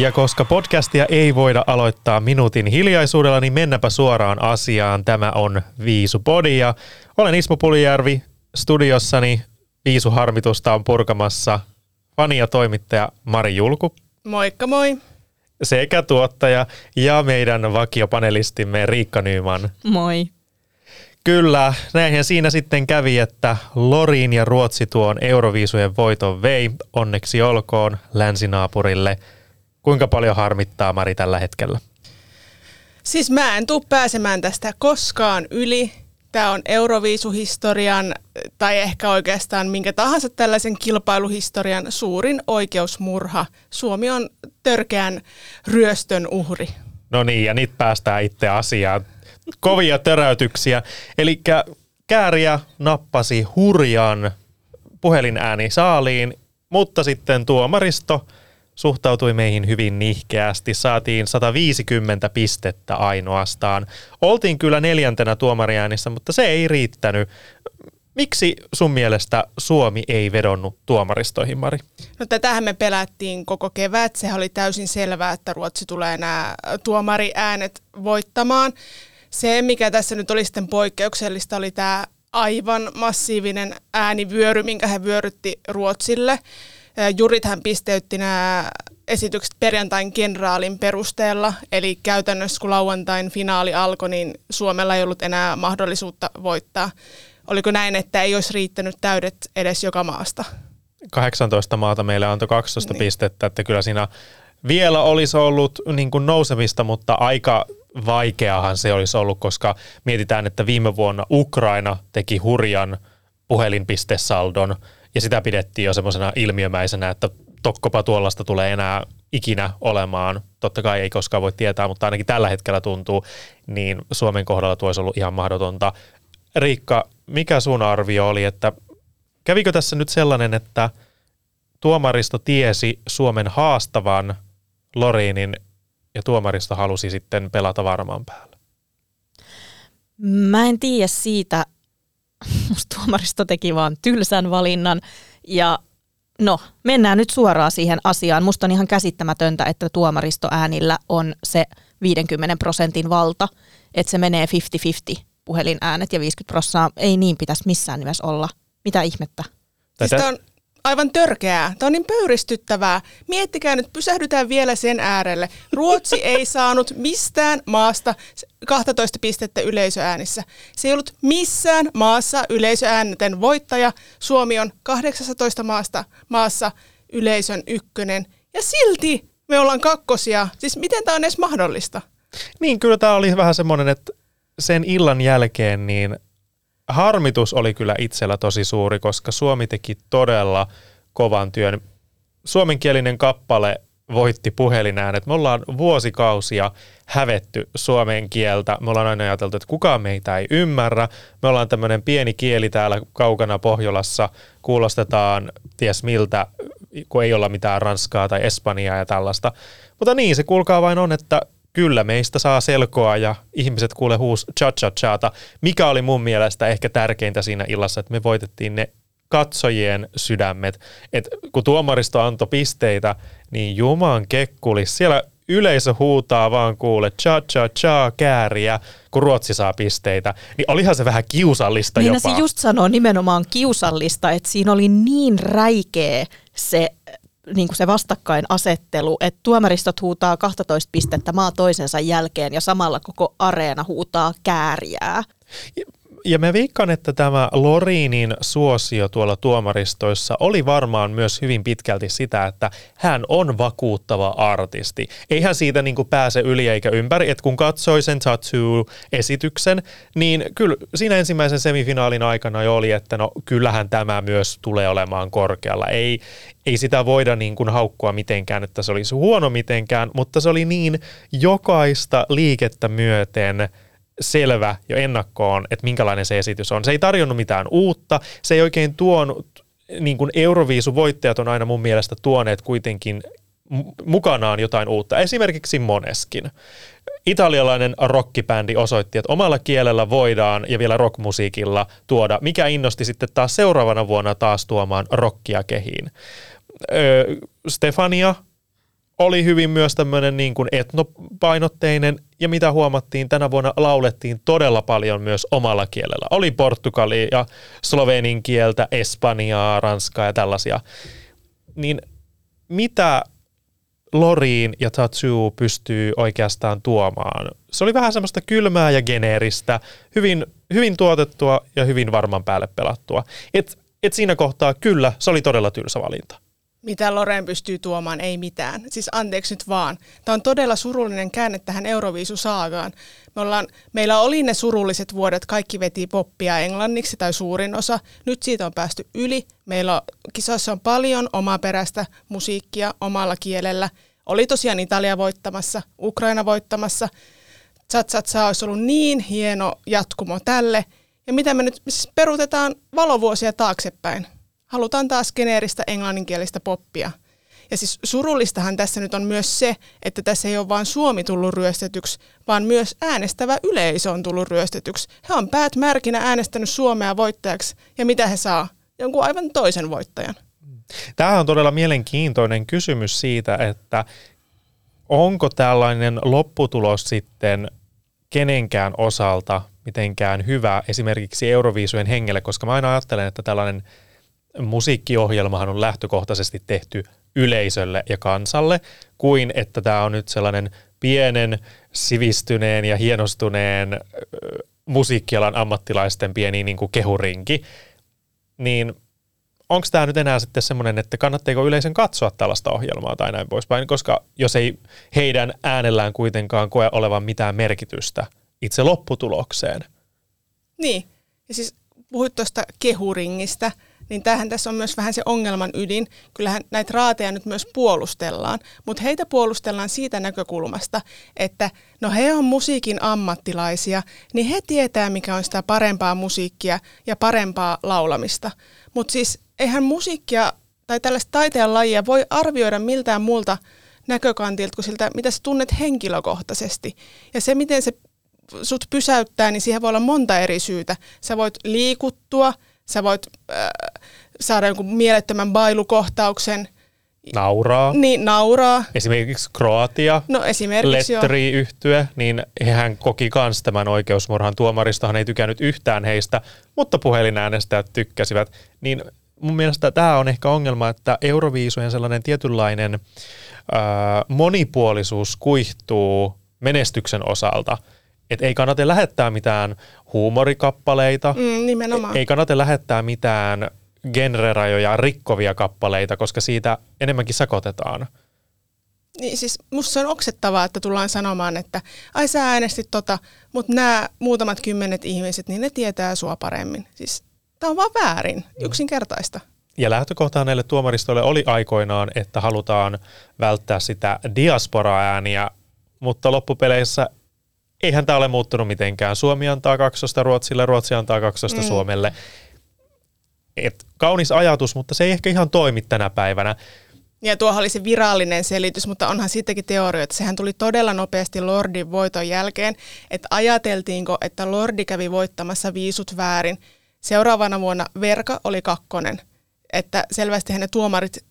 Ja koska podcastia ei voida aloittaa minuutin hiljaisuudella, niin mennäpä suoraan asiaan. Tämä on Viisu Podi ja olen Ismo Pulijärvi studiossani. Viisu Harmitusta on purkamassa fani ja toimittaja Mari Julku Moikka moi. sekä tuottaja ja meidän vakiopanelistimme Riikka Nyman. Moi. Kyllä, näinhän siinä sitten kävi, että Loriin ja Ruotsi tuon Euroviisujen voiton vei. Onneksi olkoon länsinaapurille. Kuinka paljon harmittaa Mari tällä hetkellä? Siis mä en tuu pääsemään tästä koskaan yli. Tämä on Euroviisuhistorian tai ehkä oikeastaan minkä tahansa tällaisen kilpailuhistorian suurin oikeusmurha. Suomi on törkeän ryöstön uhri. No niin, ja nyt päästään itse asiaan. Kovia töräytyksiä. Eli kääriä nappasi hurjan puhelinääni saaliin, mutta sitten tuomaristo suhtautui meihin hyvin nihkeästi. Saatiin 150 pistettä ainoastaan. Oltiin kyllä neljäntenä tuomariäänissä, mutta se ei riittänyt. Miksi sun mielestä Suomi ei vedonnut tuomaristoihin, Mari? No tätähän me pelättiin koko kevät. Sehän oli täysin selvää, että Ruotsi tulee nämä tuomariäänet voittamaan. Se, mikä tässä nyt oli sitten poikkeuksellista, oli tämä aivan massiivinen äänivyöry, minkä he vyörytti Ruotsille. Jurithan pisteytti nämä esitykset perjantain kenraalin perusteella, eli käytännössä kun lauantain finaali alkoi, niin Suomella ei ollut enää mahdollisuutta voittaa. Oliko näin, että ei olisi riittänyt täydet edes joka maasta? 18 maata meille antoi 12 Niin. niin. pistettä, että kyllä siinä vielä olisi ollut niin kuin nousemista, mutta aika vaikeahan se olisi ollut, koska mietitään, että viime vuonna Ukraina teki hurjan puhelinpistesaldon ja sitä pidettiin jo semmoisena ilmiömäisenä, että tokkopa tuollaista tulee enää ikinä olemaan. Totta kai ei koskaan voi tietää, mutta ainakin tällä hetkellä tuntuu, niin Suomen kohdalla tuo olisi ollut ihan mahdotonta. Riikka, mikä sun arvio oli, että kävikö tässä nyt sellainen, että tuomaristo tiesi Suomen haastavan Loriinin ja tuomaristo halusi sitten pelata varmaan päällä? Mä en tiedä siitä. Musta tuomaristo teki vaan tylsän valinnan. Ja no, mennään nyt suoraan siihen asiaan. Musta on ihan käsittämätöntä, että tuomaristoäänillä on se 50 prosentin valta, että se menee 50-50 puhelinäänet ja 50 prosenttia. Ei niin pitäisi missään nimessä olla. Mitä ihmettä? Siis Tätä- tämä on aivan törkeää. Tämä on niin pöyristyttävää. Miettikää nyt, pysähdytään vielä sen äärelle. Ruotsi ei saanut mistään maasta 12 pistettä yleisöäänissä. Se ei ollut missään maassa yleisöäänten voittaja. Suomi on 18 maasta maassa yleisön ykkönen. Ja silti me ollaan kakkosia. Siis miten tämä on edes mahdollista? Niin, kyllä tämä oli vähän semmoinen, että sen illan jälkeen niin harmitus oli kyllä itsellä tosi suuri, koska Suomi teki todella kovan työn. Suomenkielinen kappale voitti puhelinäänet. Me ollaan vuosikausia hävetty suomen kieltä. Me ollaan aina ajateltu, että kukaan meitä ei ymmärrä. Me ollaan tämmöinen pieni kieli täällä kaukana Pohjolassa. Kuulostetaan ties miltä, kun ei olla mitään ranskaa tai espanjaa ja tällaista. Mutta niin, se kuulkaa vain on, että kyllä meistä saa selkoa ja ihmiset kuule huus cha cha chata, mikä oli mun mielestä ehkä tärkeintä siinä illassa, että me voitettiin ne katsojien sydämet. Et kun tuomaristo antoi pisteitä, niin juman kekkulis. Siellä yleisö huutaa vaan kuule cha cha cha kääriä, kun Ruotsi saa pisteitä. Niin olihan se vähän kiusallista Niin jopa. se just sanoo nimenomaan kiusallista, että siinä oli niin räikeä se niin kuin se vastakkainasettelu, että tuomaristot huutaa 12 pistettä maa toisensa jälkeen ja samalla koko areena huutaa kääriää. Ja mä veikkaan, että tämä Lorinin suosio tuolla tuomaristoissa oli varmaan myös hyvin pitkälti sitä, että hän on vakuuttava artisti. Eihän siitä niin pääse yli eikä ympäri, että kun katsoi sen Tattoo-esityksen, niin kyllä siinä ensimmäisen semifinaalin aikana jo oli, että no kyllähän tämä myös tulee olemaan korkealla. Ei, ei sitä voida niin kuin haukkua mitenkään, että se olisi huono mitenkään, mutta se oli niin jokaista liikettä myöten – selvä jo ennakkoon, että minkälainen se esitys on. Se ei tarjonnut mitään uutta, se ei oikein tuonut, niin kuin Euroviisu-voittajat on aina mun mielestä tuoneet kuitenkin mukanaan jotain uutta. Esimerkiksi Moneskin. Italialainen rockibändi osoitti, että omalla kielellä voidaan ja vielä rockmusiikilla tuoda, mikä innosti sitten taas seuraavana vuonna taas tuomaan rockia kehiin. Öö, Stefania oli hyvin myös tämmöinen niin kuin etnopainotteinen, ja mitä huomattiin, tänä vuonna laulettiin todella paljon myös omalla kielellä. Oli portugali ja slovenin kieltä, espanjaa, ranskaa ja tällaisia. Niin mitä Loriin ja Tattoo pystyy oikeastaan tuomaan? Se oli vähän semmoista kylmää ja geneeristä, hyvin, hyvin tuotettua ja hyvin varman päälle pelattua. Et, et siinä kohtaa kyllä, se oli todella tylsä valinta mitä Loren pystyy tuomaan, ei mitään. Siis anteeksi nyt vaan. Tämä on todella surullinen käänne tähän Euroviisu-saagaan. Me ollaan, meillä oli ne surulliset vuodet, kaikki veti poppia englanniksi tai suurin osa. Nyt siitä on päästy yli. Meillä on, kisoissa on paljon omaperäistä musiikkia omalla kielellä. Oli tosiaan Italia voittamassa, Ukraina voittamassa. Tsatsatsa olisi ollut niin hieno jatkumo tälle. Ja mitä me nyt siis peruutetaan valovuosia taaksepäin halutaan taas geneeristä englanninkielistä poppia. Ja siis surullistahan tässä nyt on myös se, että tässä ei ole vain Suomi tullut ryöstetyksi, vaan myös äänestävä yleisö on tullut ryöstetyksi. He on päät märkinä äänestänyt Suomea voittajaksi, ja mitä he saa? Jonkun aivan toisen voittajan. Tämä on todella mielenkiintoinen kysymys siitä, että onko tällainen lopputulos sitten kenenkään osalta mitenkään hyvä esimerkiksi Euroviisujen hengelle, koska mä aina ajattelen, että tällainen – musiikkiohjelmahan on lähtökohtaisesti tehty yleisölle ja kansalle, kuin että tämä on nyt sellainen pienen, sivistyneen ja hienostuneen musiikkialan ammattilaisten pieni niin kuin kehurinki, niin onko tämä nyt enää sitten semmoinen, että kannattaako yleisön katsoa tällaista ohjelmaa tai näin poispäin, koska jos ei heidän äänellään kuitenkaan koe olevan mitään merkitystä itse lopputulokseen. Niin, ja siis puhuit tuosta kehuringista – niin tämähän tässä on myös vähän se ongelman ydin. Kyllähän näitä raateja nyt myös puolustellaan, mutta heitä puolustellaan siitä näkökulmasta, että no he on musiikin ammattilaisia, niin he tietää, mikä on sitä parempaa musiikkia ja parempaa laulamista. Mutta siis eihän musiikkia tai tällaista taiteen lajia voi arvioida miltään muulta näkökantilta kuin siltä, mitä sä tunnet henkilökohtaisesti. Ja se, miten se sut pysäyttää, niin siihen voi olla monta eri syytä. Sä voit liikuttua, sä voit äh, saada jonkun mielettömän bailukohtauksen. Nauraa. Niin, nauraa. Esimerkiksi Kroatia, no, esimerkiksi letteri yhtyä, niin hän koki myös tämän oikeusmurhan. Tuomaristohan ei tykännyt yhtään heistä, mutta puhelinäänestäjät tykkäsivät. Niin mun mielestä tämä on ehkä ongelma, että Euroviisujen sellainen tietynlainen äh, monipuolisuus kuihtuu menestyksen osalta – että ei kannata lähettää mitään huumorikappaleita, mm, nimenomaan. ei kannata lähettää mitään genrerajoja rikkovia kappaleita, koska siitä enemmänkin sakotetaan. Niin siis musta se on oksettavaa, että tullaan sanomaan, että ai sä äänestit tota, mutta nämä muutamat kymmenet ihmiset, niin ne tietää sua paremmin. Siis tämä on vaan väärin, mm. yksinkertaista. Ja lähtökohta näille tuomaristoille oli aikoinaan, että halutaan välttää sitä diaspora-ääniä, mutta loppupeleissä eihän tämä ole muuttunut mitenkään. Suomi antaa kaksosta Ruotsille, Ruotsi antaa kaksosta mm. Suomelle. Et kaunis ajatus, mutta se ei ehkä ihan toimi tänä päivänä. Ja tuohon oli se virallinen selitys, mutta onhan sittenkin teorioita. Sehän tuli todella nopeasti Lordin voiton jälkeen, että ajateltiinko, että Lordi kävi voittamassa viisut väärin. Seuraavana vuonna Verka oli kakkonen. Että selvästi hänen tuomarit,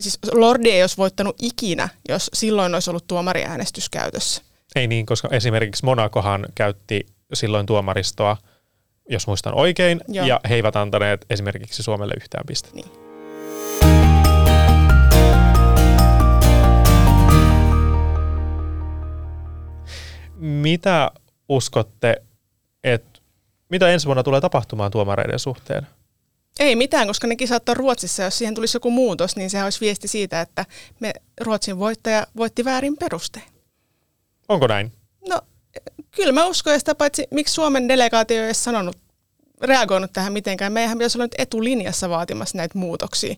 siis Lordi ei olisi voittanut ikinä, jos silloin olisi ollut tuomariäänestys käytössä. Ei niin, koska esimerkiksi Monakohan käytti silloin tuomaristoa, jos muistan oikein, Joo. ja he eivät antaneet esimerkiksi Suomelle yhtään pistettä. Niin. Mitä uskotte, että Mitä ensi vuonna tulee tapahtumaan tuomareiden suhteen? Ei mitään, koska ne kisat on Ruotsissa. Jos siihen tulisi joku muutos, niin se olisi viesti siitä, että me Ruotsin voittaja voitti väärin perustein. Onko näin? No, kyllä mä uskon, ja sitä paitsi miksi Suomen delegaatio ei ole sanonut, reagoinut tähän mitenkään. Meihän pitäisi olla nyt etulinjassa vaatimassa näitä muutoksia.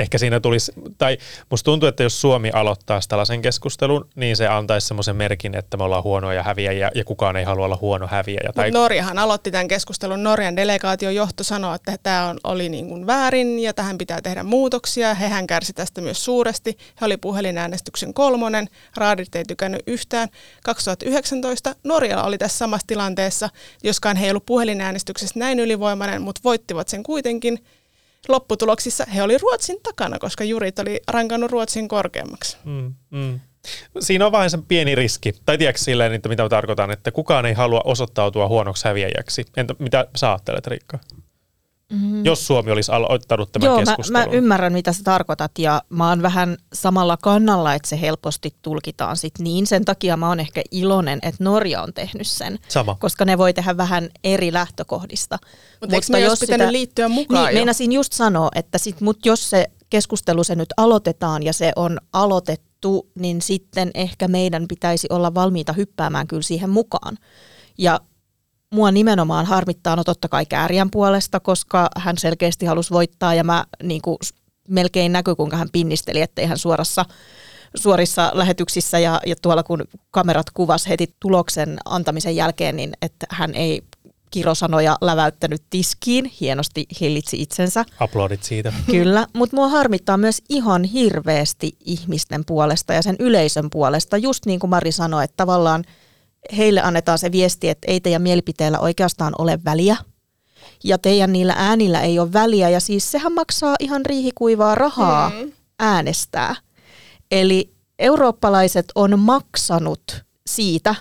Ehkä siinä tulisi, tai musta tuntuu, että jos Suomi aloittaa tällaisen keskustelun, niin se antaisi semmoisen merkin, että me ollaan huonoja häviäjiä ja kukaan ei halua olla huono häviäjä. Tai... Norjahan aloitti tämän keskustelun. Norjan delegaation johto sanoi, että tämä oli niin kuin väärin ja tähän pitää tehdä muutoksia. Hehän kärsi tästä myös suuresti. He oli puhelinäänestyksen kolmonen. Raadit ei tykännyt yhtään. 2019 Norja oli tässä samassa tilanteessa, joskaan he ei ollut puhelinäänestyksessä näin ylivoimainen, mutta voittivat sen kuitenkin – lopputuloksissa he oli Ruotsin takana, koska jurit oli rankannut Ruotsin korkeammaksi. Mm, mm. Siinä on vain sen pieni riski. Tai tiedätkö silleen, että mitä tarkoitan, että kukaan ei halua osoittautua huonoksi häviäjäksi. Entä mitä sä ajattelet, Riikka? Mm. Jos Suomi olisi aloittanut tämän Joo, keskustelun. Mä, mä ymmärrän, mitä sä tarkoitat ja mä oon vähän samalla kannalla, että se helposti tulkitaan sit niin. Sen takia mä oon ehkä iloinen, että Norja on tehnyt sen. Sama. Koska ne voi tehdä vähän eri lähtökohdista. Mut Mutta eikö jos pitänyt sitä, liittyä mukaan niin, Meinasin just sanoa, että sit, mut jos se keskustelu se nyt aloitetaan ja se on aloitettu, niin sitten ehkä meidän pitäisi olla valmiita hyppäämään kyllä siihen mukaan. Ja mua nimenomaan harmittaa, no totta kai Kääriän puolesta, koska hän selkeästi halusi voittaa ja mä niin kuin, melkein näkyy, kuinka hän pinnisteli, ettei hän suorassa suorissa lähetyksissä ja, ja tuolla kun kamerat kuvas heti tuloksen antamisen jälkeen, niin että hän ei kirosanoja läväyttänyt tiskiin, hienosti hillitsi itsensä. Aplodit siitä. Kyllä, mutta mua harmittaa myös ihan hirveästi ihmisten puolesta ja sen yleisön puolesta, just niin kuin Mari sanoi, että tavallaan – heille annetaan se viesti, että ei teidän mielipiteellä oikeastaan ole väliä. Ja teidän niillä äänillä ei ole väliä. Ja siis sehän maksaa ihan riihikuivaa rahaa mm. äänestää. Eli eurooppalaiset on maksanut siitä,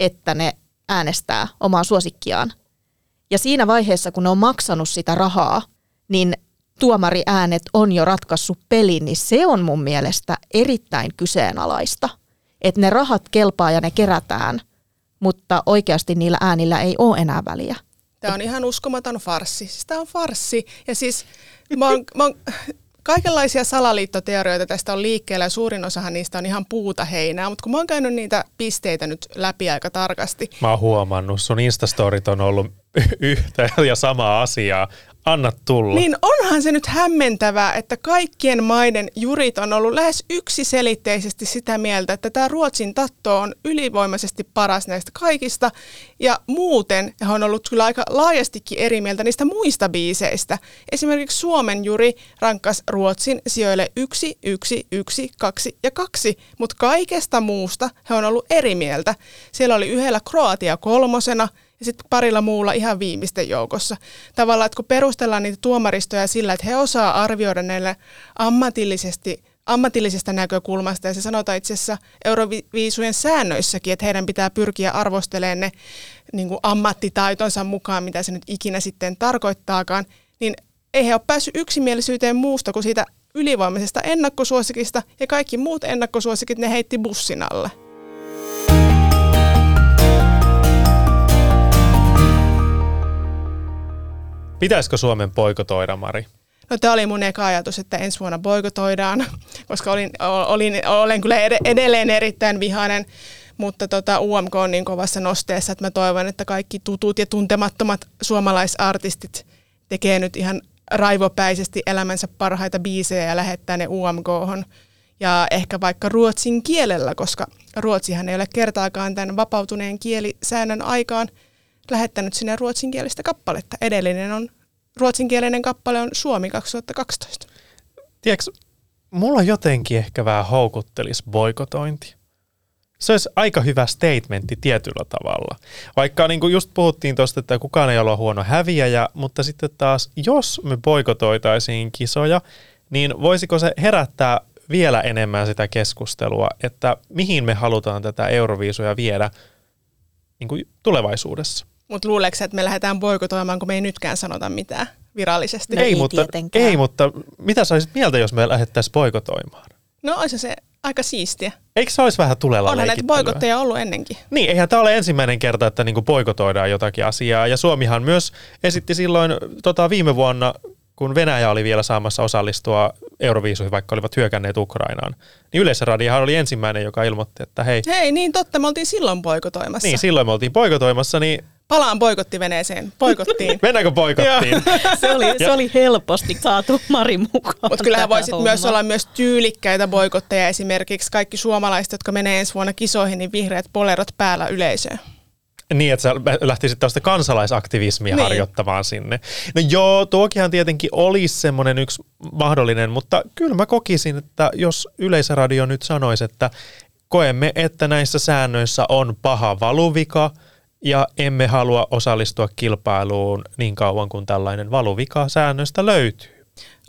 että ne äänestää omaa suosikkiaan. Ja siinä vaiheessa, kun ne on maksanut sitä rahaa, niin tuomariäänet on jo ratkaissut pelin, niin se on mun mielestä erittäin kyseenalaista. Että ne rahat kelpaa ja ne kerätään – mutta oikeasti niillä äänillä ei ole enää väliä. Tämä on ihan uskomaton farssi. Siis tämä on farssi. Ja siis mä oon, mä oon, kaikenlaisia salaliittoteorioita tästä on liikkeellä ja suurin osahan niistä on ihan puuta heinää, mutta kun mä oon käynyt niitä pisteitä nyt läpi aika tarkasti. Mä oon huomannut, sun Instastorit on ollut yhtä ja samaa asiaa Anna tulla. Niin onhan se nyt hämmentävää, että kaikkien maiden jurit on ollut lähes yksiselitteisesti sitä mieltä, että tämä Ruotsin tatto on ylivoimaisesti paras näistä kaikista. Ja muuten he on ollut kyllä aika laajastikin eri mieltä niistä muista biiseistä. Esimerkiksi Suomen juri rankkas Ruotsin sijoille 1, 1, 1, 2 ja 2, mutta kaikesta muusta he on ollut eri mieltä. Siellä oli yhdellä Kroatia kolmosena – ja sitten parilla muulla ihan viimeisten joukossa. Tavallaan, että kun perustellaan niitä tuomaristoja sillä, että he osaa arvioida näille ammatillisesti ammatillisesta näkökulmasta, ja se sanotaan itse asiassa Euroviisujen säännöissäkin, että heidän pitää pyrkiä arvostelemaan ne niin kuin ammattitaitonsa mukaan, mitä se nyt ikinä sitten tarkoittaakaan, niin ei he ole päässyt yksimielisyyteen muusta kuin siitä ylivoimaisesta ennakkosuosikista, ja kaikki muut ennakkosuosikit ne heitti bussin alle. Pitäisikö Suomen poikotoida, Mari? No tämä oli mun eka ajatus, että ensi vuonna boikotoidaan, koska olin, olin, olen kyllä edelleen erittäin vihainen, mutta tota, UMK on niin kovassa nosteessa, että mä toivon, että kaikki tutut ja tuntemattomat suomalaisartistit tekee nyt ihan raivopäisesti elämänsä parhaita biisejä ja lähettää ne umk ja ehkä vaikka ruotsin kielellä, koska ruotsihan ei ole kertaakaan tämän vapautuneen kielisäännön aikaan – lähettänyt sinne ruotsinkielistä kappaletta. Edellinen on, ruotsinkielinen kappale on Suomi 2012. Tiedätkö, mulla jotenkin ehkä vähän houkuttelisi boikotointi. Se olisi aika hyvä statementti tietyllä tavalla. Vaikka niin kuin just puhuttiin tuosta, että kukaan ei ole huono häviäjä, mutta sitten taas, jos me boikotoitaisiin kisoja, niin voisiko se herättää vielä enemmän sitä keskustelua, että mihin me halutaan tätä Euroviisuja viedä niin kuin tulevaisuudessa. Mutta luuleeko että me lähdetään boikotoimaan, kun me ei nytkään sanota mitään virallisesti? No ei, ei, mutta, ei, mutta mitä sä olisit mieltä, jos me lähdettäisiin boikotoimaan? No olisi se Aika siistiä. Eikö se olisi vähän tulella Onhan näitä boikotteja ollut ennenkin. Niin, eihän tämä ole ensimmäinen kerta, että niinku boikotoidaan jotakin asiaa. Ja Suomihan myös esitti silloin tota, viime vuonna, kun Venäjä oli vielä saamassa osallistua Euroviisuihin, vaikka olivat hyökänneet Ukrainaan. Niin Yleisradiohan oli ensimmäinen, joka ilmoitti, että hei, Hei, niin totta, me oltiin silloin boikotoimassa. niin silloin me oltiin boikotoimassa, niin Palaan boikottiveneeseen. Boikottiin. mennäänkö boikottiin? Se oli, se oli helposti saatu Mari mukaan. Mutta kyllähän voisit myös hommaan. olla myös tyylikkäitä boikotteja. Esimerkiksi kaikki suomalaiset, jotka menee ensi vuonna kisoihin, niin vihreät polerot päällä yleisöön. Niin, että sä lähtisit tällaista kansalaisaktivismia Niin. harjoittamaan sinne. No joo, tuokihan tietenkin olisi semmoinen yksi mahdollinen, mutta kyllä mä kokisin, että jos Yleisradio nyt sanoisi, että koemme, että näissä säännöissä on paha valuvika ja emme halua osallistua kilpailuun niin kauan kuin tällainen valuvika säännöstä löytyy.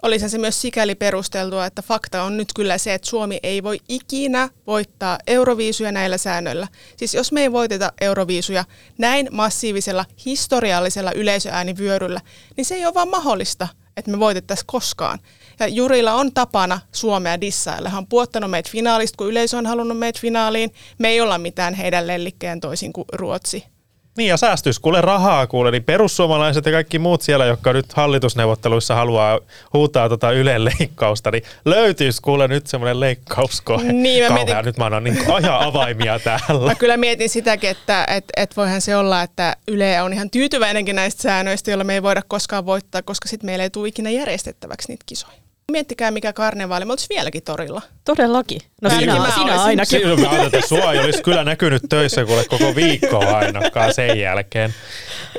Olisihan se myös sikäli perusteltua, että fakta on nyt kyllä se, että Suomi ei voi ikinä voittaa Euroviisuja näillä säännöillä. Siis jos me ei voiteta Euroviisuja näin massiivisella historiallisella yleisöäänivyöryllä, niin se ei ole vaan mahdollista, että me voitettaisiin koskaan. Ja Jurilla on tapana Suomea dissailla. Hän on puottanut meitä finaalista, kun yleisö on halunnut meitä finaaliin. Me ei olla mitään heidän lellikkeen toisin kuin Ruotsi. Niin ja säästyisi kuule rahaa kuule, niin perussuomalaiset ja kaikki muut siellä, jotka nyt hallitusneuvotteluissa haluaa huutaa tota Ylen leikkausta, niin löytyisi kuule nyt semmoinen leikkauskohe. Niin, mä Kauhea, mietin- nyt mä annan niin ihan avaimia täällä. Mä kyllä mietin sitäkin, että et, et voihan se olla, että Yle on ihan tyytyväinenkin näistä säännöistä, joilla me ei voida koskaan voittaa, koska sitten meillä ei tule ikinä järjestettäväksi niitä kisoja. Miettikää mikä karnevaali, me oltaisiin vieläkin torilla. Todellakin. No sinä, sinä olisin. ainakin. Silloin mä ajattelin, että sua ei olisi kyllä näkynyt töissä kuule koko viikkoa ainakaan sen jälkeen.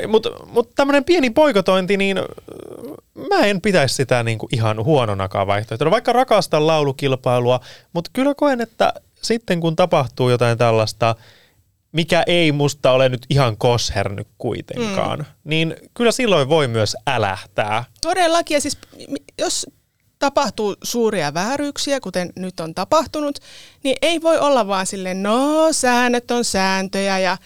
Mutta mut tämmöinen pieni poikotointi, niin äh, mä en pitäisi sitä niinku ihan huononakaan vaihtoehtona. Vaikka rakastan laulukilpailua, mutta kyllä koen, että sitten kun tapahtuu jotain tällaista, mikä ei musta ole nyt ihan koshernyt kuitenkaan, mm. niin kyllä silloin voi myös älähtää. Todellakin, ja siis jos tapahtuu suuria vääryyksiä, kuten nyt on tapahtunut, niin ei voi olla vaan silleen, no säännöt on sääntöjä ja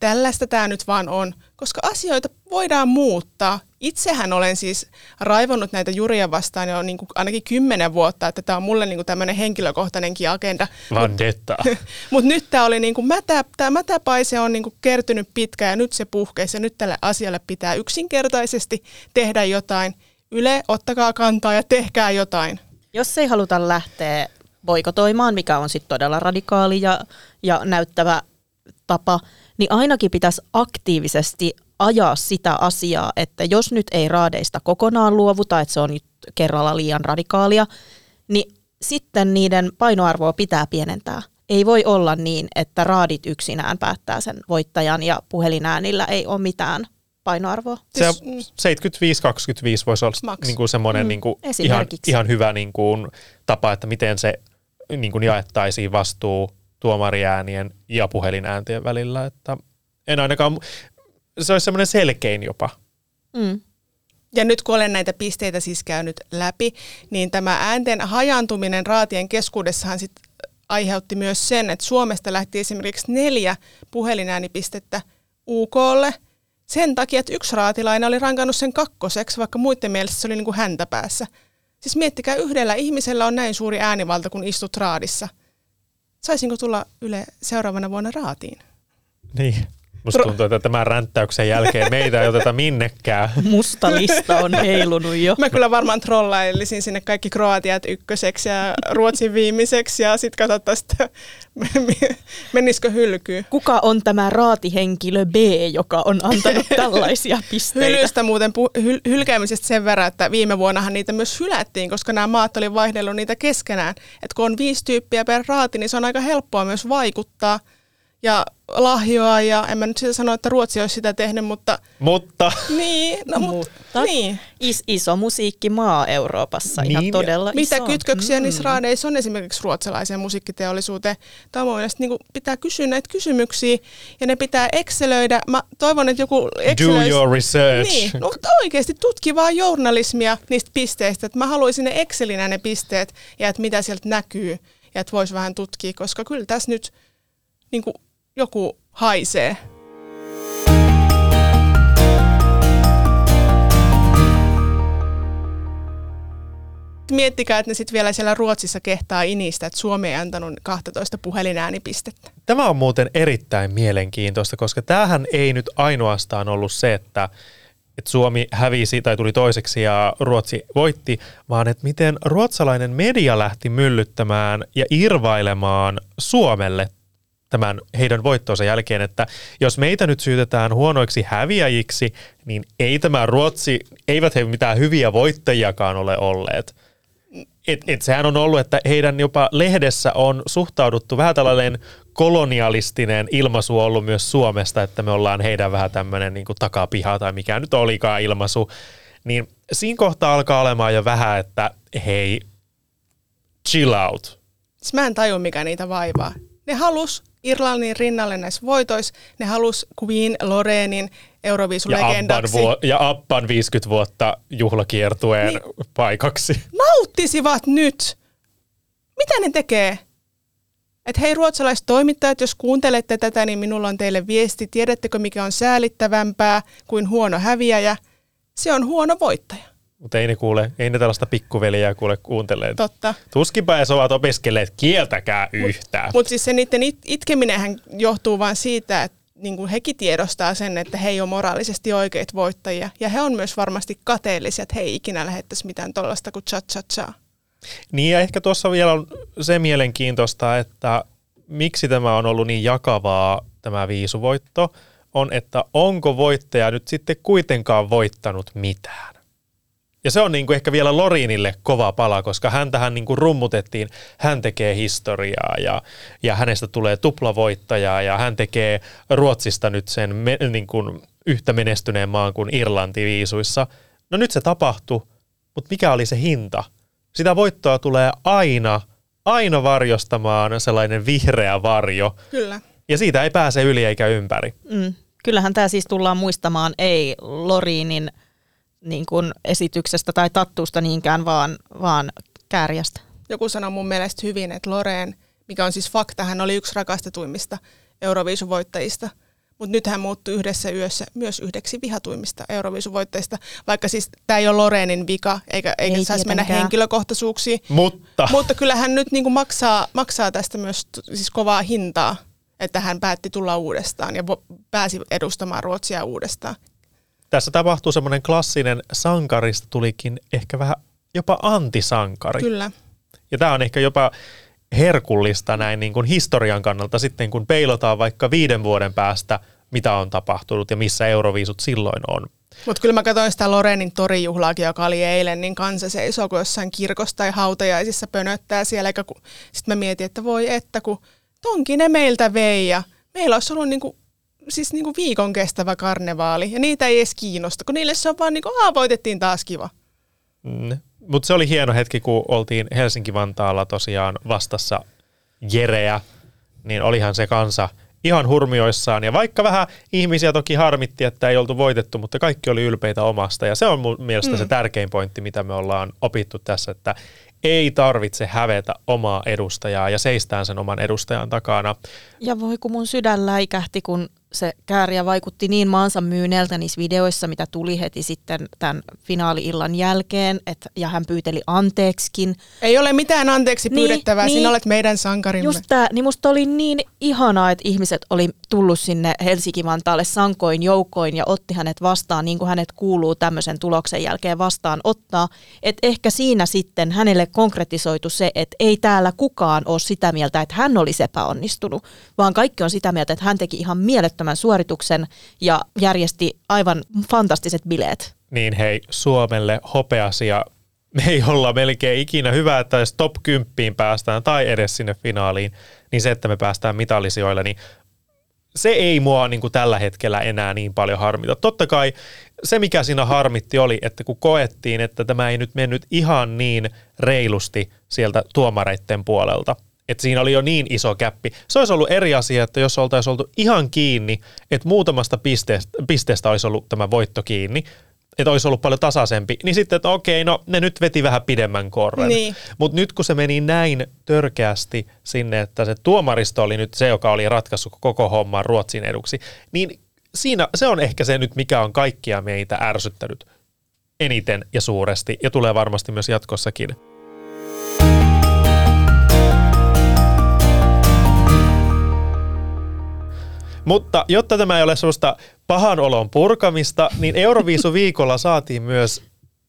tällaista tämä nyt vaan on, koska asioita voidaan muuttaa. Itsehän olen siis raivonnut näitä juria vastaan jo niin kuin ainakin kymmenen vuotta, että tämä on mulle niin kuin tämmöinen henkilökohtainenkin agenda. Vandetta. Mutta nyt tämä oli niinku mätä, tämä mätäpaise on niinku kertynyt pitkään ja nyt se puhkeisi ja nyt tälle asialle pitää yksinkertaisesti tehdä jotain. Yle, ottakaa kantaa ja tehkää jotain. Jos ei haluta lähteä boikotoimaan, mikä on sitten todella radikaali ja, ja näyttävä tapa, niin ainakin pitäisi aktiivisesti ajaa sitä asiaa, että jos nyt ei raadeista kokonaan luovuta, että se on nyt kerralla liian radikaalia, niin sitten niiden painoarvoa pitää pienentää. Ei voi olla niin, että raadit yksinään päättää sen voittajan ja puhelinäänillä ei ole mitään painoarvoa. Se Siis, 75-25 voisi olla Maks. niin kuin semmoinen Mm, niin kuin ihan, ihan hyvä niin kuin tapa, että miten se niin kuin jaettaisiin vastuu tuomariäänien ja puhelinääntien välillä. Että en ainakaan, se olisi semmoinen selkein jopa. Mm. Ja nyt kun olen näitä pisteitä siis käynyt läpi, niin tämä äänten hajantuminen raatien keskuudessahan sit aiheutti myös sen, että Suomesta lähti esimerkiksi neljä puhelinäänipistettä UKlle sen takia, että yksi raatilainen oli rankannut sen kakkoseksi, vaikka muiden mielestä se oli niin kuin häntä päässä. Siis miettikää, yhdellä ihmisellä on näin suuri äänivalta, kun istut raadissa. Saisinko tulla Yle seuraavana vuonna raatiin? Niin. Musta tuntuu, että tämän ränttäyksen jälkeen meitä ei oteta minnekään. Musta lista on heilunut jo. Mä kyllä varmaan trollailisin sinne kaikki Kroatiat ykköseksi ja Ruotsin viimeiseksi ja sitten katsottaisiin, että menisikö hylkyyn. Kuka on tämä raatihenkilö B, joka on antanut tällaisia pisteitä? Hylystä muuten pu- hyl- hylkäämisestä sen verran, että viime vuonnahan niitä myös hylättiin, koska nämä maat oli vaihdellut niitä keskenään. Et kun on viisi tyyppiä per raati, niin se on aika helppoa myös vaikuttaa ja lahjoa. Ja en mä nyt sitä sano, että Ruotsi olisi sitä tehnyt, mutta Mutta niin, no, mutta, Mutta niin. Is, iso musiikkimaa Euroopassa, ihan Niin. todella Mitä iso. kytköksiä mm. niissä raadeissa on esimerkiksi ruotsalaiseen musiikkiteollisuuteen? Tämä on mun mielestä niin kuin pitää kysyä näitä kysymyksiä ja ne pitää excelöidä. Mä toivon, että joku do excelöisi. your research. Niin, no, mutta oikeasti tutkivaa journalismia niistä pisteistä. Että mä haluaisin ne Excelinä ne pisteet ja että mitä sieltä näkyy ja että voisi vähän tutkia, koska kyllä tässä nyt niin kuin joku haisee. miettikää, että ne sitten vielä siellä Ruotsissa kehtaa inistä, että Suomi ei antanut 12 puhelinäänipistettä. Tämä on muuten erittäin mielenkiintoista, koska tämähän ei nyt ainoastaan ollut se, että, että Suomi hävisi tai tuli toiseksi ja Ruotsi voitti, vaan että miten ruotsalainen media lähti myllyttämään ja irvailemaan Suomelle tämän heidän voittonsa jälkeen, että jos meitä nyt syytetään huonoiksi häviäjiksi, niin ei tämä Ruotsi, eivät he mitään hyviä voittajiakaan ole olleet. Et, et sehän on ollut, että heidän jopa lehdessä on suhtauduttu vähän tällainen kolonialistinen ilmaisu ollut myös Suomesta, että me ollaan heidän vähän tämmöinen niin takapiha tai mikä nyt olikaan ilmaisu. Niin siinä kohtaa alkaa olemaan jo vähän, että hei, chill out. Mä en tajua, mikä niitä vaivaa. Ne halus Irlannin rinnalle näissä voitoissa. Ne halus Queen Loreenin Euroviisulegendaksi. Ja Appan, ja Appan 50 vuotta juhlakiertueen niin, paikaksi. Nauttisivat nyt! Mitä ne tekee? Että hei ruotsalaiset toimittajat, jos kuuntelette tätä, niin minulla on teille viesti. Tiedättekö, mikä on säälittävämpää kuin huono häviäjä? Se on huono voittaja. Mutta ei ne kuule, ei ne tällaista pikkuveliä kuule kuuntelee. Totta. Tuskinpä edes ovat opiskelleet kieltäkään yhtään. Mutta mut siis se niiden it- itkeminenhän johtuu vain siitä, että niin kuin hekin tiedostaa sen, että he ei ole moraalisesti oikeita voittajia. Ja he on myös varmasti kateellisia, että he ei ikinä lähettäisi mitään tuollaista kuin cha cha cha. Niin ja ehkä tuossa vielä on se mielenkiintoista, että miksi tämä on ollut niin jakavaa tämä viisuvoitto, on, että onko voittaja nyt sitten kuitenkaan voittanut mitään. Ja se on niin kuin ehkä vielä Lorinille kova pala, koska häntähän niin kuin rummutettiin, hän tekee historiaa ja, ja hänestä tulee tuplavoittaja ja hän tekee Ruotsista nyt sen me, niin kuin yhtä menestyneen maan kuin Irlanti viisuissa. No nyt se tapahtui, mutta mikä oli se hinta? Sitä voittoa tulee aina, aina varjostamaan sellainen vihreä varjo. Kyllä. Ja siitä ei pääse yli eikä ympäri. Mm. Kyllähän tämä siis tullaan muistamaan ei Lorinin – niin kuin esityksestä tai tattuusta niinkään, vaan, vaan kääriästä. Joku sanoi mun mielestä hyvin, että Loreen, mikä on siis fakta, hän oli yksi rakastetuimmista Euroviisuvoittajista, mutta nyt hän muuttui yhdessä yössä myös yhdeksi vihatuimmista Euroviisuvoittajista, vaikka siis tämä ei ole Loreenin vika, eikä, eikä ei saisi mennä henkilökohtaisuuksiin. Mutta. Mutta kyllä hän nyt niin kuin maksaa, maksaa tästä myös siis kovaa hintaa, että hän päätti tulla uudestaan ja pääsi edustamaan Ruotsia uudestaan tässä tapahtuu semmoinen klassinen sankarista tulikin ehkä vähän jopa antisankari. Kyllä. Ja tämä on ehkä jopa herkullista näin niin kuin historian kannalta sitten, kun peilotaan vaikka viiden vuoden päästä, mitä on tapahtunut ja missä euroviisut silloin on. Mutta kyllä mä katsoin sitä Lorenin torijuhlaakin, joka oli eilen, niin kansa seisoo, kun jossain kirkossa tai hautajaisissa pönöttää siellä. Sitten mä mietin, että voi että, kun tonkin ne meiltä vei ja meillä olisi ollut niinku siis niinku viikon kestävä karnevaali, ja niitä ei edes kiinnosta, kun niille se on vaan niinku, aah, voitettiin taas kiva. Mm. Mutta se oli hieno hetki, kun oltiin Helsinki-Vantaalla tosiaan vastassa Jereä, niin olihan se kansa ihan hurmioissaan. Ja vaikka vähän ihmisiä toki harmitti, että ei oltu voitettu, mutta kaikki oli ylpeitä omasta. Ja se on mun mielestä mm. se tärkein pointti, mitä me ollaan opittu tässä, että ei tarvitse hävetä omaa edustajaa ja seistään sen oman edustajan takana. Ja voi kun mun sydän läikähti, kun se kääriä vaikutti niin maansa myyneeltä niissä videoissa, mitä tuli heti sitten tämän finaali-illan jälkeen, et, ja hän pyyteli anteeksikin. Ei ole mitään anteeksi niin, pyydettävää, niin, sinä olet meidän sankarimme. Just tää, niin musta oli niin ihanaa, että ihmiset oli tullut sinne Helsinki-Vantaalle sankoin joukoin ja otti hänet vastaan, niin kuin hänet kuuluu tämmöisen tuloksen jälkeen vastaan ottaa. Että ehkä siinä sitten hänelle konkretisoitu se, että ei täällä kukaan ole sitä mieltä, että hän olisi epäonnistunut, vaan kaikki on sitä mieltä, että hän teki ihan mielettömän mielettömän suorituksen ja järjesti aivan fantastiset bileet. Niin hei, Suomelle hopeasia. Me ei olla melkein ikinä hyvä, että jos top 10 päästään tai edes sinne finaaliin, niin se, että me päästään mitallisijoille, niin se ei mua niin kuin tällä hetkellä enää niin paljon harmita. Totta kai se, mikä siinä harmitti oli, että kun koettiin, että tämä ei nyt mennyt ihan niin reilusti sieltä tuomareitten puolelta – että siinä oli jo niin iso käppi. Se olisi ollut eri asia, että jos oltaisiin oltu ihan kiinni, että muutamasta pisteestä, pisteestä olisi ollut tämä voitto kiinni, että olisi ollut paljon tasaisempi, niin sitten, että okei, no ne nyt veti vähän pidemmän korren. Niin. Mutta nyt kun se meni näin törkeästi sinne, että se tuomaristo oli nyt se, joka oli ratkaissut koko homman Ruotsin eduksi, niin siinä se on ehkä se nyt, mikä on kaikkia meitä ärsyttänyt eniten ja suuresti, ja tulee varmasti myös jatkossakin. Mutta jotta tämä ei ole sellaista pahan olon purkamista, niin Euroviisu viikolla saatiin myös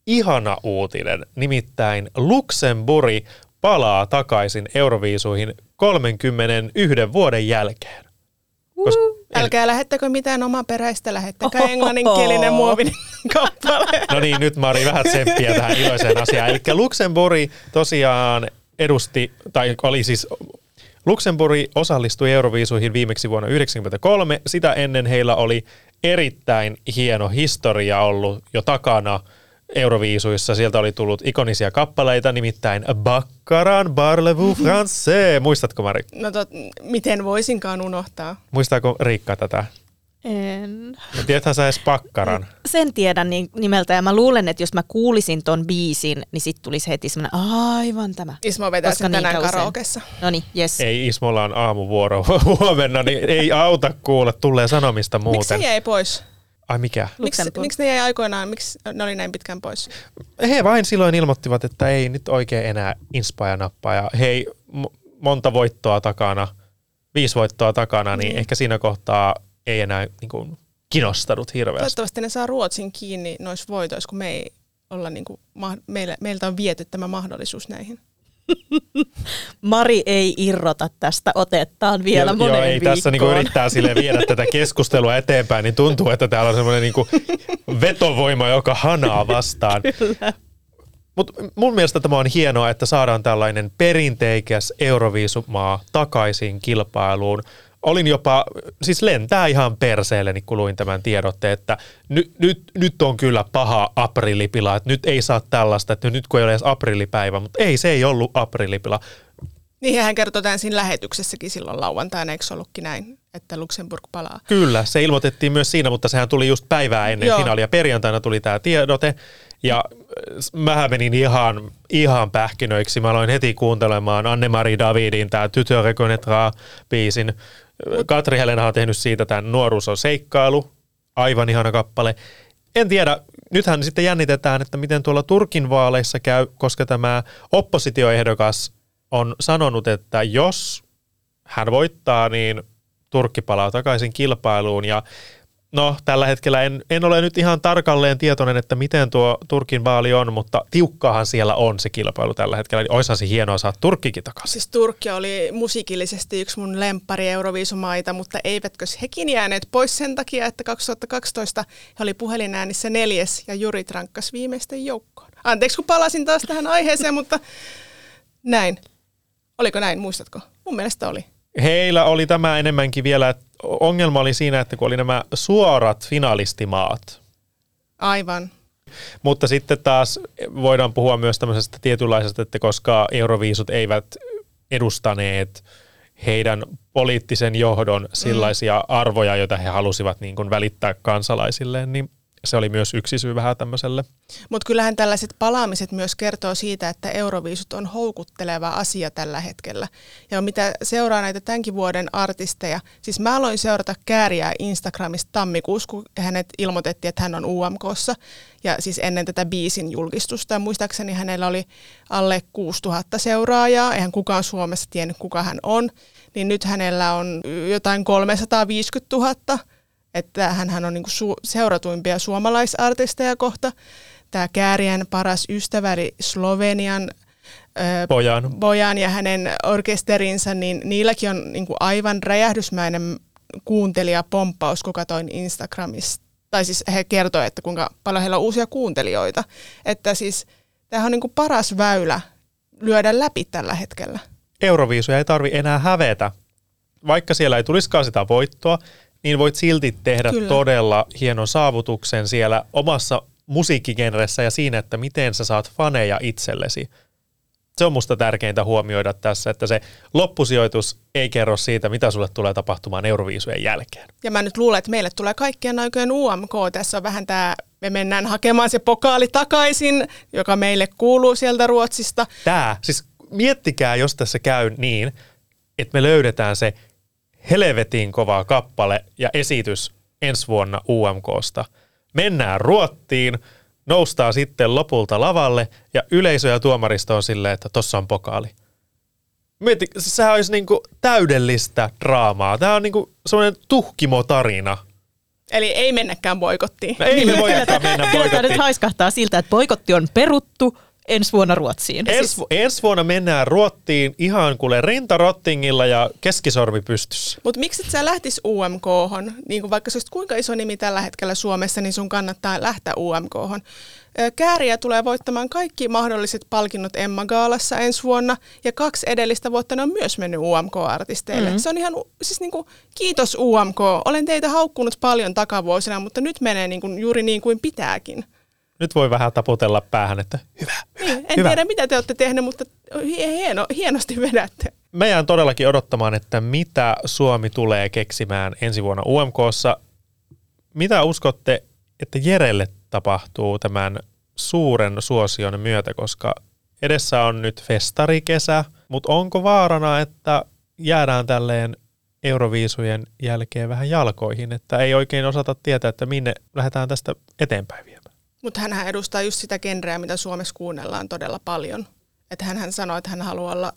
ihana uutinen. Nimittäin Luxemburgi palaa takaisin Euroviisuihin 31 vuoden jälkeen. Koska Älkää lähettäkö mitään omaperäistä, lähettäkää englanninkielinen muovinen kappale. No niin, nyt Mari, vähän tsemppiä tähän iloiseen asiaan. Eli Luxemburgi tosiaan edusti, tai oli siis Luxemburgi osallistui Euroviisuihin viimeksi vuonna 1993. Sitä ennen heillä oli erittäin hieno historia ollut jo takana Euroviisuissa. Sieltä oli tullut ikonisia kappaleita, nimittäin Baccaran Barlevou Français. Muistatko Mari? No tot, miten voisinkaan unohtaa? Muistaako Riikka tätä? En. Ja tiedäthän sä edes Baccaran? Sen tiedän niin nimeltä ja mä luulen, että jos mä kuulisin ton biisin, niin sit tulisi heti semmoinen aivan tämä. Ismo vetää sen tänään niinkä usein. karaokessa. No niin, yes. Ei, Ismolla on aamuvuoro huomenna, niin ei auta kuule, tulee sanomista Miksi muuten. se jäi pois? Ai mikä? Miksi, miksi ne jäi aikoinaan, miksi ne oli näin pitkään pois? He vain silloin ilmoittivat, että ei nyt oikein enää inspaa ja nappaa. Ja hei, m- monta voittoa takana, viisi voittoa takana, niin ehkä siinä kohtaa ei enää niin kuin, kinostanut hirveästi. Toivottavasti ne saa Ruotsin kiinni noissa voitoissa, kun me ei olla niin kuin, meillä, meiltä on viety tämä mahdollisuus näihin. Mari ei irrota tästä otettaan vielä moneen joo, ei viikkoon. tässä niinku yrittää sille viedä tätä keskustelua eteenpäin, niin tuntuu, että täällä on semmoinen niinku vetovoima, joka hanaa vastaan. Mutta mun mielestä tämä on hienoa, että saadaan tällainen perinteikäs Euroviisumaa takaisin kilpailuun. Olin jopa, siis lentää ihan perseelleni, kun luin tämän tiedotteen, että nyt, nyt, nyt on kyllä paha aprillipila, että nyt ei saa tällaista, että nyt kun ei ole edes aprillipäivä, mutta ei, se ei ollut aprillipila. Niin hän kertoi tämän siinä lähetyksessäkin silloin lauantaina, eikö ollutkin näin, että Luxemburg palaa? Kyllä, se ilmoitettiin myös siinä, mutta sehän tuli just päivää ennen Joo. finaalia. Perjantaina tuli tämä tiedote ja mä menin ihan, ihan pähkinöiksi. Mä aloin heti kuuntelemaan Anne-Marie Davidin tämä Tytö biisin. Katri Helena on tehnyt siitä tämän Nuoruus on seikkailu, aivan ihana kappale. En tiedä, nythän sitten jännitetään, että miten tuolla Turkin vaaleissa käy, koska tämä oppositioehdokas on sanonut, että jos hän voittaa, niin Turkki palaa takaisin kilpailuun ja no tällä hetkellä en, en ole nyt ihan tarkalleen tietoinen, että miten tuo Turkin vaali on, mutta tiukkaahan siellä on se kilpailu tällä hetkellä. Eli olisihan se hienoa saada Turkkikin takaisin. Siis Turkki oli musiikillisesti yksi mun lemppari Euroviisumaita, mutta eivätkö hekin jääneet pois sen takia, että 2012 he oli puhelinäänissä neljäs ja Juri rankkas viimeisten joukkoon. Anteeksi, kun palasin taas tähän aiheeseen, mutta näin. Oliko näin, muistatko? Mun mielestä oli. Heillä oli tämä enemmänkin vielä, että ongelma oli siinä, että kun oli nämä suorat finalistimaat, Aivan. Mutta sitten taas voidaan puhua myös tämmöisestä tietynlaisesta, että koska euroviisut eivät edustaneet heidän poliittisen johdon sellaisia arvoja, joita he halusivat niin kuin välittää kansalaisilleen, niin se oli myös yksi syy vähän tämmöiselle. Mutta kyllähän tällaiset palaamiset myös kertoo siitä, että Euroviisut on houkutteleva asia tällä hetkellä. Ja mitä seuraa näitä tämänkin vuoden artisteja, siis mä aloin seurata Kääriä Instagramista tammikuussa, kun hänet ilmoitettiin, että hän on UMKssa. Ja siis ennen tätä biisin julkistusta. Ja muistaakseni hänellä oli alle 6000 seuraajaa. Eihän kukaan Suomessa tiennyt, kuka hän on. Niin nyt hänellä on jotain 350 000 että hän on niinku su- seuratuimpia suomalaisartisteja kohta. Tämä Käärien paras ystävä, eli Slovenian ö, Pojan. Bojan ja hänen orkesterinsa, niin niilläkin on niinku aivan räjähdysmäinen kuuntelijapomppaus, kun katoin Instagramista. Tai siis he kertoivat, että kuinka paljon heillä on uusia kuuntelijoita. Että siis tämähän on niinku paras väylä lyödä läpi tällä hetkellä. Euroviisuja ei tarvi enää hävetä. Vaikka siellä ei tulisikaan sitä voittoa, niin voit silti tehdä Kyllä. Todella hienon saavutuksen siellä omassa musiikkigenressä ja siinä, että miten sä saat faneja itsellesi. Se on musta tärkeintä huomioida tässä, että se loppusijoitus ei kerro siitä, mitä sulle tulee tapahtumaan Euroviisujen jälkeen. Ja mä nyt luulen, että meille tulee kaikkien aikojen UMK. Tässä on vähän tämä, me mennään hakemaan se pokaali takaisin, joka meille kuuluu sieltä Ruotsista. Tää, siis miettikää, jos tässä käy niin, että me löydetään se helvetin kova kappale ja esitys ensi vuonna UMKsta. Mennään Ruottiin, noustaa sitten lopulta lavalle ja yleisö ja tuomaristo on silleen, että tossa on pokaali. Mieti, sehän olisi niinku täydellistä draamaa. Tämä on niinku semmoinen tuhkimotarina. Eli ei mennäkään boikottiin. No ei me voidakaan mennä Kyllä tämä nyt boikottiin. haiskahtaa siltä, että boikotti on peruttu ensi vuonna Ruotsiin. Ens, ensi vuonna mennään Ruottiin ihan kuule rintarottingilla ja keskisormi pystyssä. Mutta miksi et sä lähtis umk Niin vaikka sä olisit kuinka iso nimi tällä hetkellä Suomessa, niin sun kannattaa lähteä umk Kääriä tulee voittamaan kaikki mahdolliset palkinnot Emma Gaalassa ensi vuonna, ja kaksi edellistä vuotta ne on myös mennyt UMK-artisteille. Mm-hmm. Se on ihan, siis niin kuin, kiitos UMK, olen teitä haukkunut paljon takavuosina, mutta nyt menee niin kuin, juuri niin kuin pitääkin. Nyt voi vähän taputella päähän, että hyvä, hyvä, Niin, en hyvä. tiedä mitä te olette tehneet, mutta hie- hieno, hienosti vedätte. Me jään todellakin odottamaan, että mitä Suomi tulee keksimään ensi vuonna UMKssa. Mitä uskotte, että Jerelle tapahtuu tämän suuren suosion myötä, koska edessä on nyt festarikesä, mutta onko vaarana, että jäädään tälleen Euroviisujen jälkeen vähän jalkoihin, että ei oikein osata tietää, että minne lähdetään tästä eteenpäin viemään. Mutta hän edustaa just sitä genreä, mitä Suomessa kuunnellaan todella paljon. Että hän sanoi, että hän haluaa olla,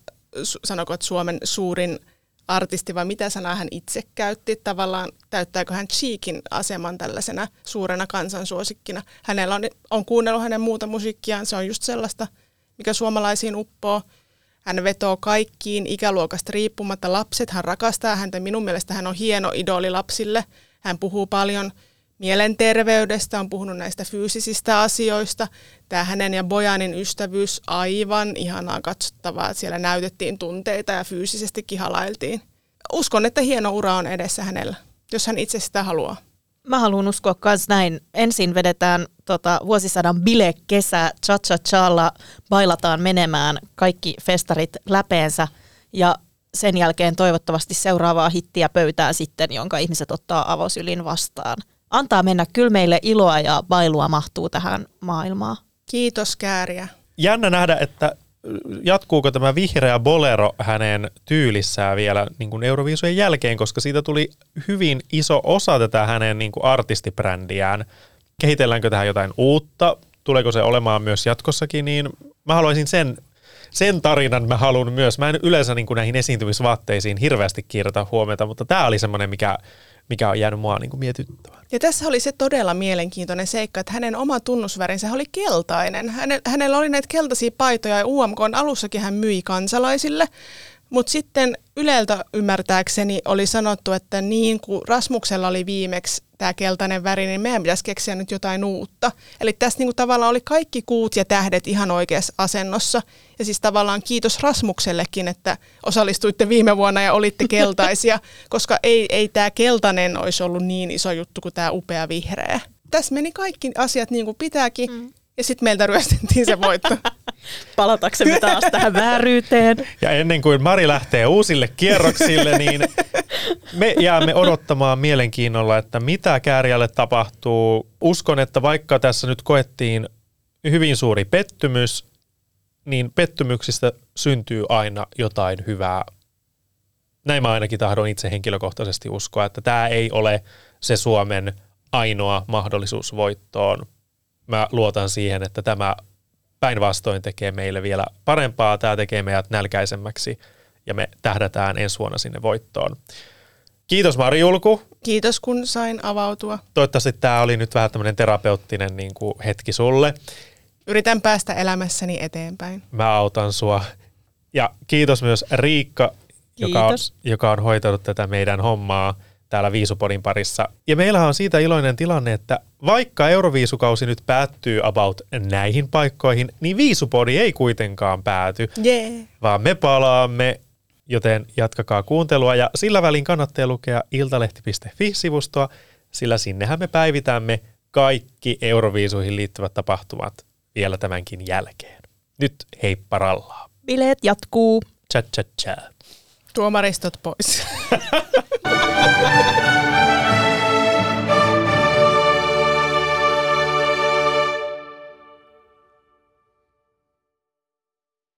sanoiko, että Suomen suurin artisti, vai mitä sanaa hän itse käytti. Tavallaan täyttääkö hän Cheekin aseman tällaisena suurena kansansuosikkina. Hänellä on, on kuunnellut hänen muuta musiikkiaan, se on just sellaista, mikä suomalaisiin uppoo. Hän vetoo kaikkiin ikäluokasta riippumatta. Lapset, hän rakastaa häntä. Minun mielestä hän on hieno idoli lapsille. Hän puhuu paljon mielenterveydestä, on puhunut näistä fyysisistä asioista. Tämä hänen ja Bojanin ystävyys, aivan ihanaa katsottavaa. Siellä näytettiin tunteita ja fyysisestikin halailtiin. Uskon, että hieno ura on edessä hänellä, jos hän itse sitä haluaa. Mä haluan uskoa myös näin. Ensin vedetään tota, vuosisadan bile-kesä, cha cha challa bailataan menemään kaikki festarit läpeensä ja sen jälkeen toivottavasti seuraavaa hittiä pöytään sitten, jonka ihmiset ottaa avosylin vastaan. Antaa mennä, kyllä meille iloa ja bailua mahtuu tähän maailmaan. Kiitos Kääriä. Jännä nähdä, että jatkuuko tämä vihreä bolero hänen tyylissään vielä niin kuin Euroviisujen jälkeen, koska siitä tuli hyvin iso osa tätä hänen niin kuin artistibrändiään. Kehitelläänkö tähän jotain uutta? Tuleeko se olemaan myös jatkossakin? Niin mä haluaisin sen, sen tarinan mä haluan myös. Mä en yleensä niin kuin näihin esiintymisvaatteisiin hirveästi kiinnitä huomiota, mutta tämä oli semmoinen, mikä, mikä on jäänyt mua niin kuin mietityttämään. Ja tässä oli se todella mielenkiintoinen seikka, että hänen oma tunnusvärinsä oli keltainen. Häne, hänellä oli näitä keltaisia paitoja ja UMK alussakin hän myi kansalaisille. Mutta sitten Yleltä ymmärtääkseni oli sanottu, että niin kuin Rasmuksella oli viimeksi tämä keltainen väri, niin meidän pitäisi keksiä nyt jotain uutta. Eli tässä niin kuin tavallaan oli kaikki kuut ja tähdet ihan oikeassa asennossa. Ja siis tavallaan kiitos Rasmuksellekin, että osallistuitte viime vuonna ja olitte keltaisia, koska ei, ei tämä keltainen olisi ollut niin iso juttu kuin tämä upea vihreä. Tässä meni kaikki asiat niin kuin pitääkin, mm. Ja sitten meiltä ryöstettiin se voitto. Palataksemme taas tähän vääryyteen. Ja ennen kuin Mari lähtee uusille kierroksille, niin me jäämme odottamaan mielenkiinnolla, että mitä Kääriälle tapahtuu. Uskon, että vaikka tässä nyt koettiin hyvin suuri pettymys, niin pettymyksistä syntyy aina jotain hyvää. Näin mä ainakin tahdon itse henkilökohtaisesti uskoa, että tämä ei ole se Suomen ainoa mahdollisuus voittoon. Mä luotan siihen, että tämä päinvastoin tekee meille vielä parempaa. Tämä tekee meidät nälkäisemmäksi ja me tähdätään ensi vuonna sinne voittoon. Kiitos Mari Julku. Kiitos kun sain avautua. Toivottavasti tämä oli nyt vähän tämmöinen terapeuttinen niin kuin hetki sulle. Yritän päästä elämässäni eteenpäin. Mä autan sua. Ja kiitos myös Riikka, joka on, Kiitos. joka on hoitanut tätä meidän hommaa täällä Viisupodin parissa. Ja meillähän on siitä iloinen tilanne, että vaikka Euroviisukausi nyt päättyy about näihin paikkoihin, niin Viisupodi ei kuitenkaan pääty, Jee. vaan me palaamme, joten jatkakaa kuuntelua. Ja sillä välin kannattaa lukea iltalehti.fi-sivustoa, sillä sinnehän me päivitämme kaikki Euroviisuihin liittyvät tapahtumat vielä tämänkin jälkeen. Nyt heippa rallaa. Bileet jatkuu. Cha cha cha. Tuomaristot pois.